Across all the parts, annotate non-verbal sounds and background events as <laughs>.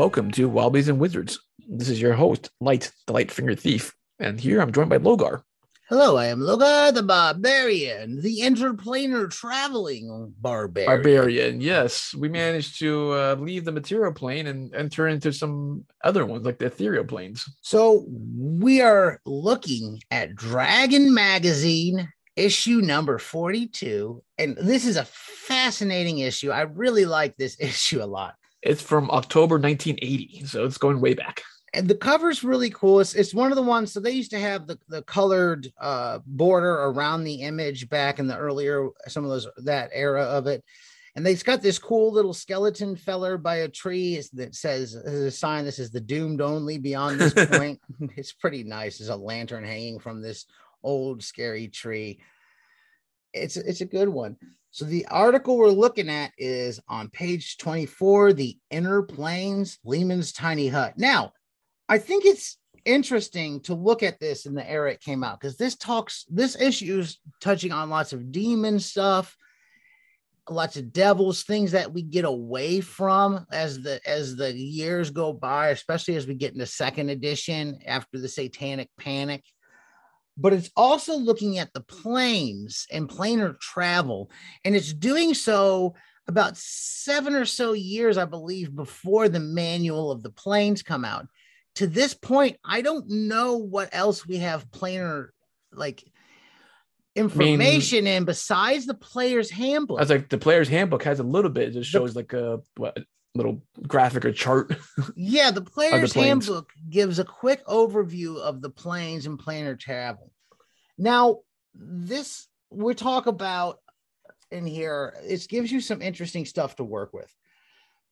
Welcome to Wobblies and Wizards. This is your host, Light, the Light Finger Thief. And here I'm joined by Logar. Hello, I am Logar the Barbarian, the interplanar traveling barbarian. Barbarian, yes. We managed to uh, leave the material plane and enter into some other ones, like the ethereal planes. So we are looking at Dragon Magazine issue number 42. And this is a fascinating issue. I really like this <laughs> issue a lot. It's from October 1980, so it's going way back. And the cover's really cool. It's, it's one of the ones. So they used to have the, the colored uh, border around the image back in the earlier some of those that era of it. And they've got this cool little skeleton feller by a tree that says as a sign this is the doomed only beyond this <laughs> point. <laughs> it's pretty nice. There's a lantern hanging from this old scary tree. It's it's a good one. So the article we're looking at is on page 24, the inner planes, Leomund's tiny hut. Now, I think it's interesting to look at this in the era it came out because this talks this issue is touching on lots of demon stuff lots of devils things that we get away from as the as the years go by especially as we get into second edition after the satanic panic but it's also looking at the planes and planar travel. And it's doing so about seven or so years, I believe, before the manual of the planes come out. To this point, I don't know what else we have planar like information I mean, in besides the player's handbook. I was like, the player's handbook has a little bit. It just shows the, like a what little graphic or chart. yeah, the <laughs> player's the handbook gives a quick overview of the planes and planar travel. Now, this we talk about in here, it gives you some interesting stuff to work with.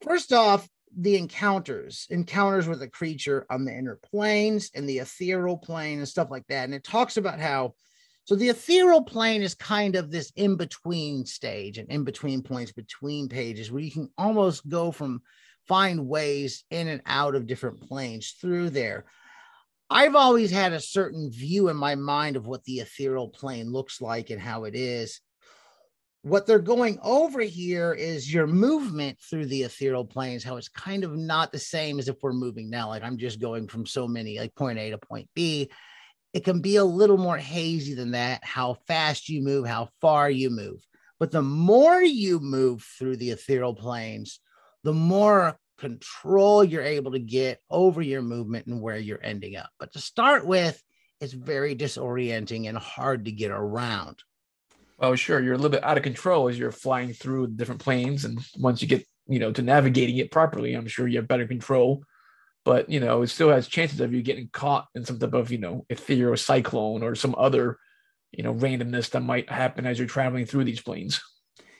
First off, the encounters, encounters with a creature on the inner planes and the ethereal plane and stuff like that. And it talks about how so the ethereal plane is kind of this in between stage and in between points between pages where you can almost go from find ways in and out of different planes through there. I've always had a certain view in my mind of what the ethereal plane looks like and how it is. What they're going over here is your movement through the ethereal planes, how it's kind of not the same as if we're moving now. Like I'm just going from so many, like point A to point B it can be a little more hazy than that, how fast you move, how far you move. But the more you move through the ethereal planes, the more control you're able to get over your movement and where you're ending up. But to start with, it's very disorienting and hard to get around. Well, sure, you're a little bit out of control as you're flying through different planes, and once you get, you know, to navigating it properly, I'm sure you have better control but you know it still has chances of you getting caught in some type of you know ethereal cyclone or some other you know randomness that might happen as you're traveling through these planes.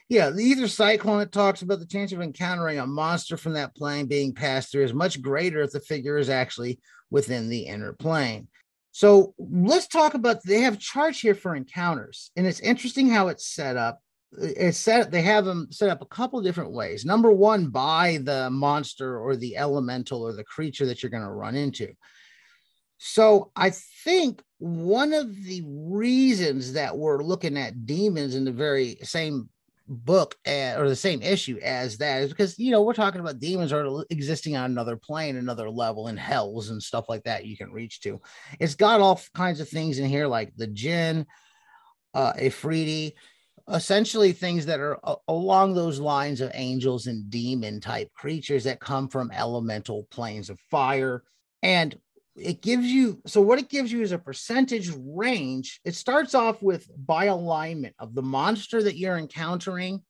Yeah the ether cyclone it talks about the chance of encountering a monster from that plane being passed through is much greater if the figure is actually within the inner plane. So let's talk about they have charts here for encounters and it's interesting how it's set up it's set they have them set up a couple different ways. Number one by the monster or the elemental or the creature that you're going to run into. So i think one of the reasons that we're looking at demons in the very same book as, or the same issue as that is because you know we're talking about demons are existing on another plane another level in hells and stuff like that you can reach to. It's got all kinds of things in here like the jinn uh Efreeti essentially things that are along those lines of angels and demon type creatures that come from elemental planes of fire. And it gives you so what it gives you is a percentage range. It starts off with by alignment of the monster that you're encountering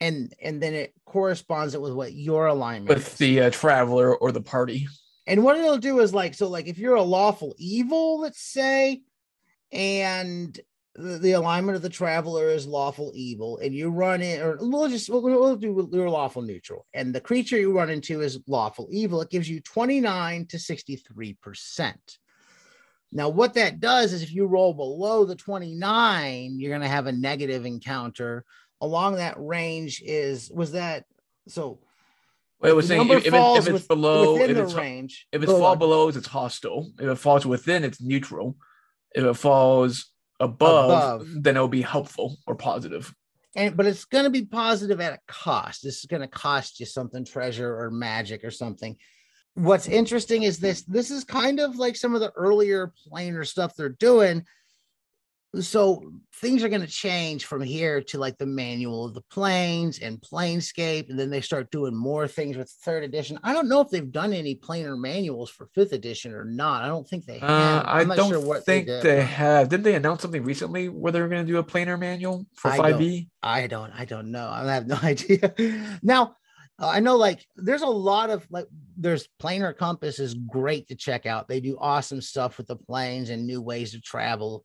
and and then it corresponds it with what your alignment with is. the uh, traveler or the party. And what it'll do is like so like if you're a lawful evil let's say and the, the, alignment of the traveler is lawful evil, and you run in, or we'll just we'll, we'll do your lawful neutral, and the creature you run into is lawful evil. It gives you 29 to 63 percent. Now, what that does is if you roll below the 29, you're going to have a negative encounter. Along that range is was that so? Well, it was saying if, if, if, it's below within if the it's, range, if it's fall below, it's hostile. If it falls within, it's neutral. If it falls above, above, then it'll be helpful or positive. and but it's going to be positive at a cost. This is going to cost you something, treasure or magic or something. What's interesting is this. This is kind of like some of the earlier planar stuff they're doing so things are going to change from here to like the manual of the planes and planescape and then they start doing more things with third edition. I don't know if they've done any planar manuals for fifth edition or not. I don't think they have. Uh, i don't sure what think they, they, have. Didn't they announce something recently where they were going to do a planar manual for I 5e i don't i don't know. I have no <laughs> idea. Now I know like there's a lot of like there's planar compass is great to check out. They do awesome stuff with the planes and new ways to travel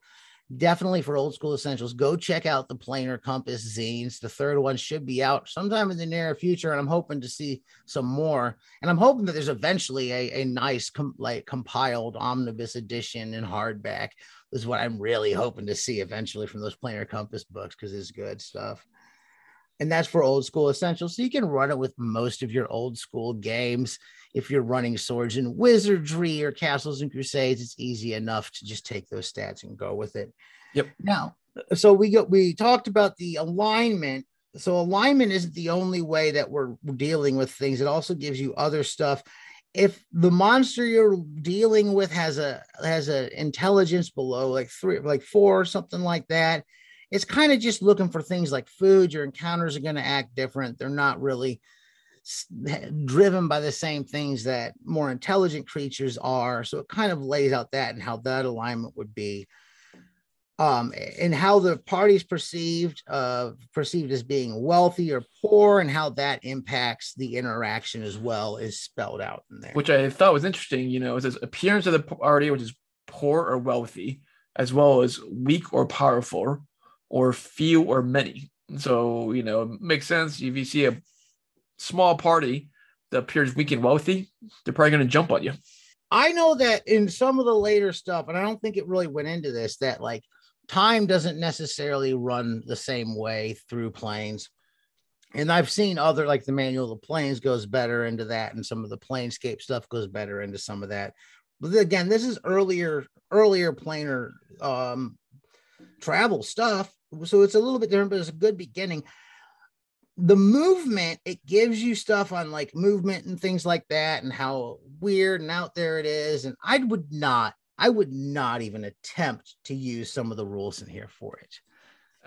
definitely for old school essentials, go check out the planar compass zines. The third one should be out sometime in the near future, and I'm hoping to see some more. And I'm hoping that there's eventually a, a nice com- like compiled omnibus edition in hardback. Is what I'm really hoping to see eventually from those planar compass books because it's good stuff. And that's for old school essentials. So you can run it with most of your old school games if you're running swords and wizardry or castles and crusades, it's easy enough to just take those stats and go with it. Yep. Now, so we got we talked about the alignment. So alignment isn't the only way that we're dealing with things. It also gives you other stuff. If the monster you're dealing with has a has an intelligence below like three, like four, or something like that, it's kind of just looking for things like food. Your encounters are going to act different. They're not really driven by the same things that more intelligent creatures are. So it kind of lays out that and how that alignment would be. Um, and how the party's perceived, uh, perceived as being wealthy or poor, and how that impacts the interaction as well is spelled out in there. Which I thought was interesting. You know, it says appearance of the party, which is poor or wealthy, as well as weak or powerful, or few or many. So you know, it makes sense if you see a small party that appears weak and wealthy, they're probably going to jump on you. I know that in some of the later stuff, and I don't think it really went into this, that like time doesn't necessarily run the same way through planes. And I've seen other like the manual of the planes goes better into that, and some of the planescape stuff goes better into some of that. But again, this is earlier, earlier planar um travel stuff. So it's a little bit different, but it's a good beginning. The movement it gives you stuff on like movement and things like that and how weird and out there it is and i would not i would not even attempt to use some of the rules in here for it.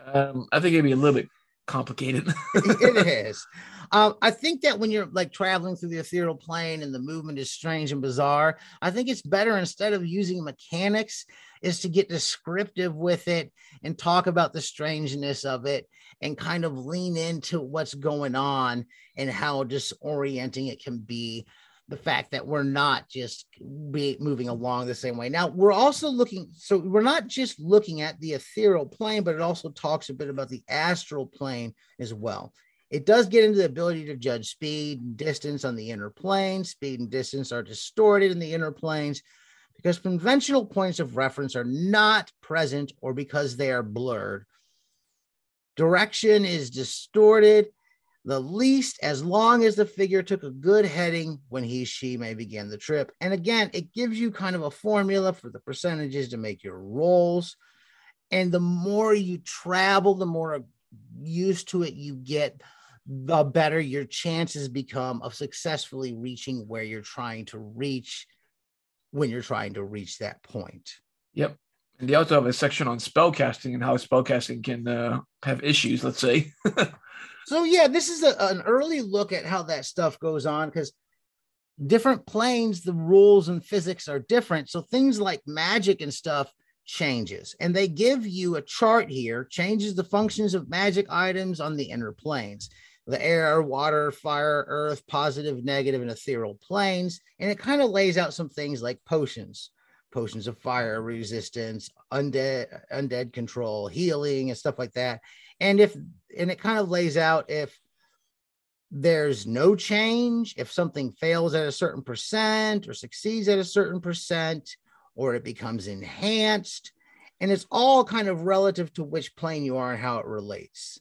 Um, i think it'd be a little bit complicated. <laughs> It <laughs> is. Um, i think that when you're like traveling through the ethereal plane and the movement is strange and bizarre i think it's better instead of using mechanics is to get descriptive with it and talk about the strangeness of it and kind of lean into what's going on and how disorienting it can be the fact that we're not just be moving along the same way. Now, we're also looking, so we're not just looking at the ethereal plane, but it also talks a bit about the astral plane as well. It does get into the ability to judge speed and distance on the inner plane. Speed and distance are distorted in the inner planes because conventional points of reference are not present or because they are blurred. Direction is distorted the least as long as the figure took a good heading when he, she may begin the trip. And again, it gives you kind of a formula for the percentages to make your rolls. And the more you travel, the more used to it you get, the better your chances become of successfully reaching where you're trying to reach when you're trying to reach that point. Yep. And they also have a section on spellcasting and how spellcasting can uh, have issues, let's say. <laughs> so, yeah, this is a, an early look at how that stuff goes on because different planes, the rules and physics are different. So, things like magic and stuff changes. And they give you a chart here, changes the functions of magic items on the inner planes the air, water, fire, earth, positive, negative, and ethereal planes. And it kind of lays out some things like potions, potions of fire resistance, undead, undead control, healing, and stuff like that. And if and it kind of lays out if there's no change, if something fails at a certain percent or succeeds at a certain percent, or it becomes enhanced. And it's all kind of relative to which plane you are and how it relates.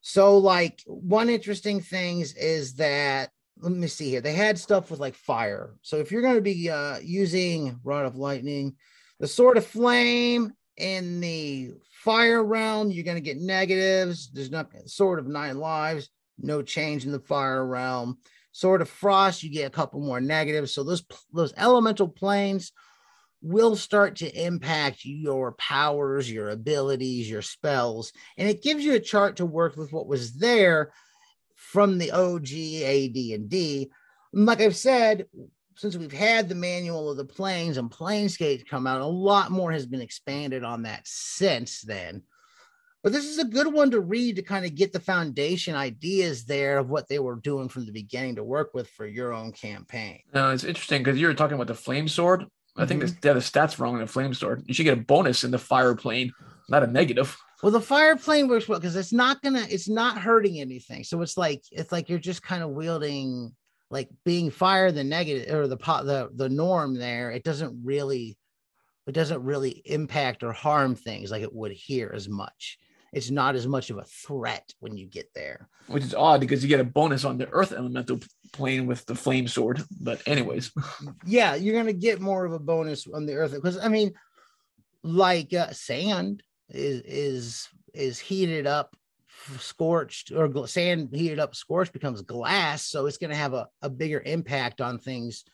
So, like, one interesting things is that let me see here. They had stuff with like fire. So if you're going to be uh, using rod of lightning, the sword of flame in the fire realm, you're going to get negatives. There's not Sword of Nine Lives, no change in the fire realm. Sword of Frost, you get a couple more negatives. So those those elemental planes will start to impact your powers, your abilities, your spells, and it gives you a chart to work with what was there from the OG AD and D. Like I've said, since we've had the manual of the planes and planescape come out, a lot more has been expanded on that since then. But this is a good one to read to kind of get the foundation ideas there of what they were doing from the beginning to work with for your own campaign. No, it's interesting because you were talking about the flame sword. I think mm-hmm. the, the stats wrong in the flame sword. You should get a bonus in the fire plane, not a negative. Well, the fire plane works well because it's not gonna, it's not hurting anything. So it's like it's like you're just kind of wielding like being fire the negative or the pot the the norm there it doesn't really it doesn't really impact or harm things like it would here as much it's not as much of a threat when you get there. Which is odd because you get a bonus on the earth elemental plane with the flame sword but anyways. Yeah you're gonna get more of a bonus on the earth because i mean like uh, sand is is is heated up scorched or sand heated up scorched becomes glass so it's going to have a, a bigger impact on things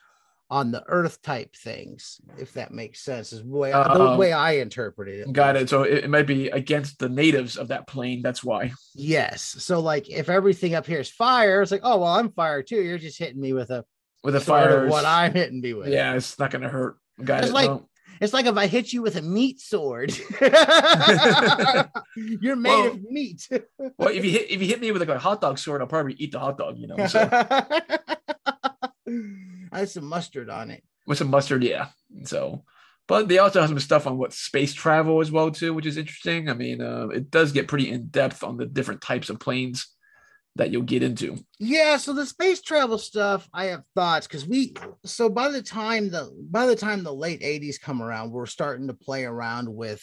on the earth type things if that makes sense is the way, uh, the way i interpreted it got it so it, it, might be against the natives of that plane that's why yes so like if everything up here is fire it's like oh well i'm fire too you're just hitting me with a with a fire what i'm hitting me with yeah it's not going to hurt got it's it like no. It's like if I hit you with a meat sword. <laughs> <laughs> You're made well, of meat. well, if you hit if you hit me with like a hot dog sword, I'll probably eat the hot dog. You know. So. <laughs> I had some mustard on it. With some mustard, yeah. So, but they also have some stuff on what space travel as well too, which is interesting. I mean, uh, it does get pretty in depth on the different types of planes that you'll get into. Yeah, so the space travel stuff, I have thoughts because we so by the time the by the time the late 80s come around, we're starting to play around with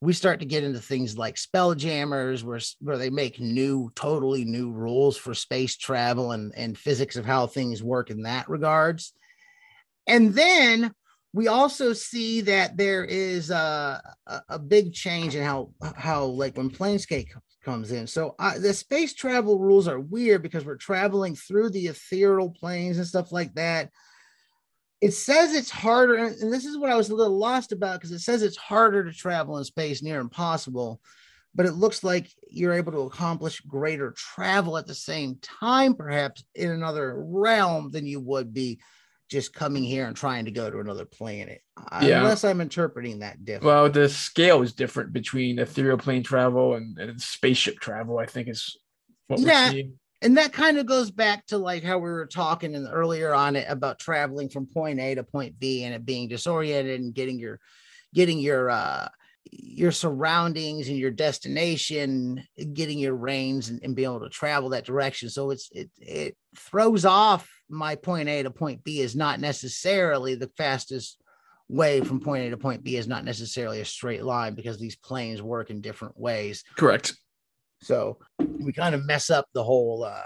we start to get into things like spelljammers where, where they make new totally new rules for space travel and, and physics of how things work in that regards and then we also see that there is a, a, a big change in how how like when planescape comes in. So uh, the space travel rules are weird because we're traveling through the ethereal planes and stuff like that. It says it's harder, and this is what I was a little lost about because it says it's harder to travel in space, near impossible. But it looks like you're able to accomplish greater travel at the same time, perhaps in another realm than you would be just coming here and trying to go to another planet. Yeah. Unless I'm interpreting that different. Well, the scale is different between ethereal plane travel and, and spaceship travel, I think is what yeah. we're seeing. And that kind of goes back to like how we were talking in earlier on it about traveling from point A to point B and it being disoriented and getting your getting your uh your surroundings and your destination, getting your reins and, and being able to travel that direction. So it's it it throws off my point A to point B is not necessarily the fastest way from point A to point B is not necessarily a straight line because these planes work in different ways. Correct. So we kind of mess up the whole uh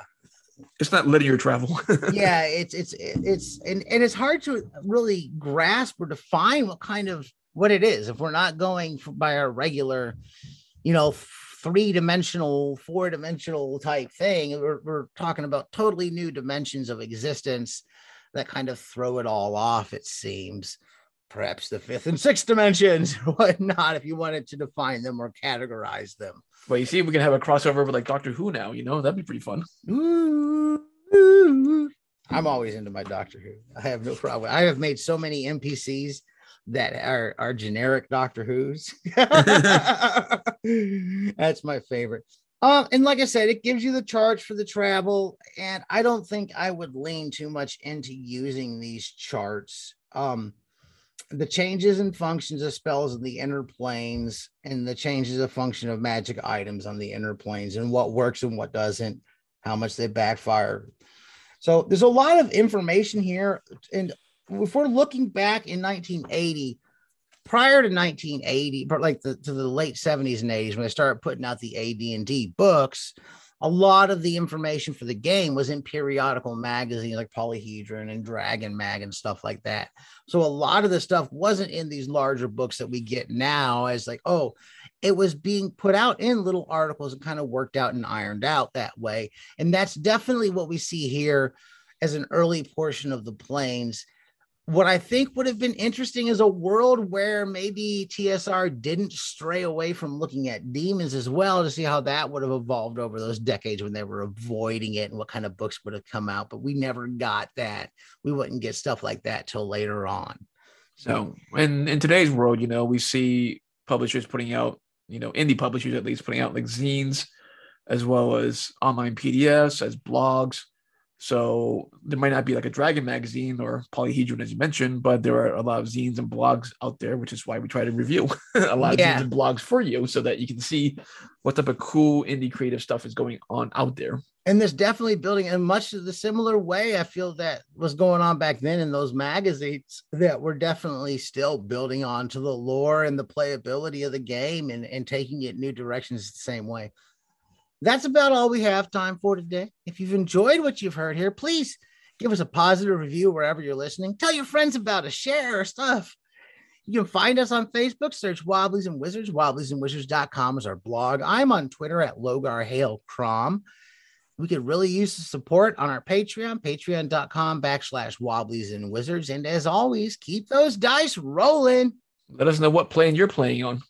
it's not linear travel. <laughs> yeah, it's it's it's and, and it's hard to really grasp or define what kind of what it is if we're not going by our regular, you know, three dimensional, four dimensional type thing. We're, we're talking about totally new dimensions of existence that kind of throw it all off, it seems. Perhaps the fifth and sixth dimensions, <laughs> whatnot, if you wanted to define them or categorize them. Well, you see, we can have a crossover with like Doctor Who now, you know, that'd be pretty fun. <laughs> I'm always into my Doctor Who. I have no problem. I have made so many NPCs that are are generic Doctor Who's. <laughs> That's my favorite. Um, and like I said, it gives you the charge for the travel, and I don't think I would lean too much into using these charts. Um, the changes and functions of spells in the inner planes, and the changes of function of magic items on the inner planes, and what works and what doesn't, how much they backfire. So there's a lot of information here, and if we're looking back in 1980, prior to 1980, but like the, to the late 70s and 80s when they started putting out the AD&D books, a lot of the information for the game was in periodical magazines like Polyhedron and Dragon Mag and stuff like that. So a lot of the stuff wasn't in these larger books that we get now as like, oh, it was being put out in little articles and kind of worked out and ironed out that way. And that's definitely what we see here as an early portion of the planes what I think would have been interesting is a world where maybe TSR didn't stray away from looking at demons as well to see how that would have evolved over those decades when they were avoiding it and what kind of books would have come out. But we never got that. We wouldn't get stuff like that till later on. So, and in today's world, you know, we see publishers putting out, you know, indie publishers at least putting out like zines as well as online PDFs, as blogs so there might not be like a Dragon magazine or Polyhedron as you mentioned, but there are a lot of zines and blogs out there, which is why we try to review <laughs> a lot yeah. of zines and blogs for you so that you can see what type of cool indie creative stuff is going on out there. And there's definitely building in much of the similar way I feel that was going on back then in those magazines that we're definitely still building on to the lore and the playability of the game and, and taking it new directions the same way. That's about all we have time for today. If you've enjoyed what you've heard here, please give us a positive review wherever you're listening. Tell your friends about us, share our stuff. You can find us on Facebook, search Wobblies and Wizards. Wobbliesandwizards.com is our blog. I'm on Twitter at Logar Hale Crom. We could really use the support on our Patreon, patreon.com backslash Wobblies and Wizards. And as always, keep those dice rolling. Let us know what plane you're playing on.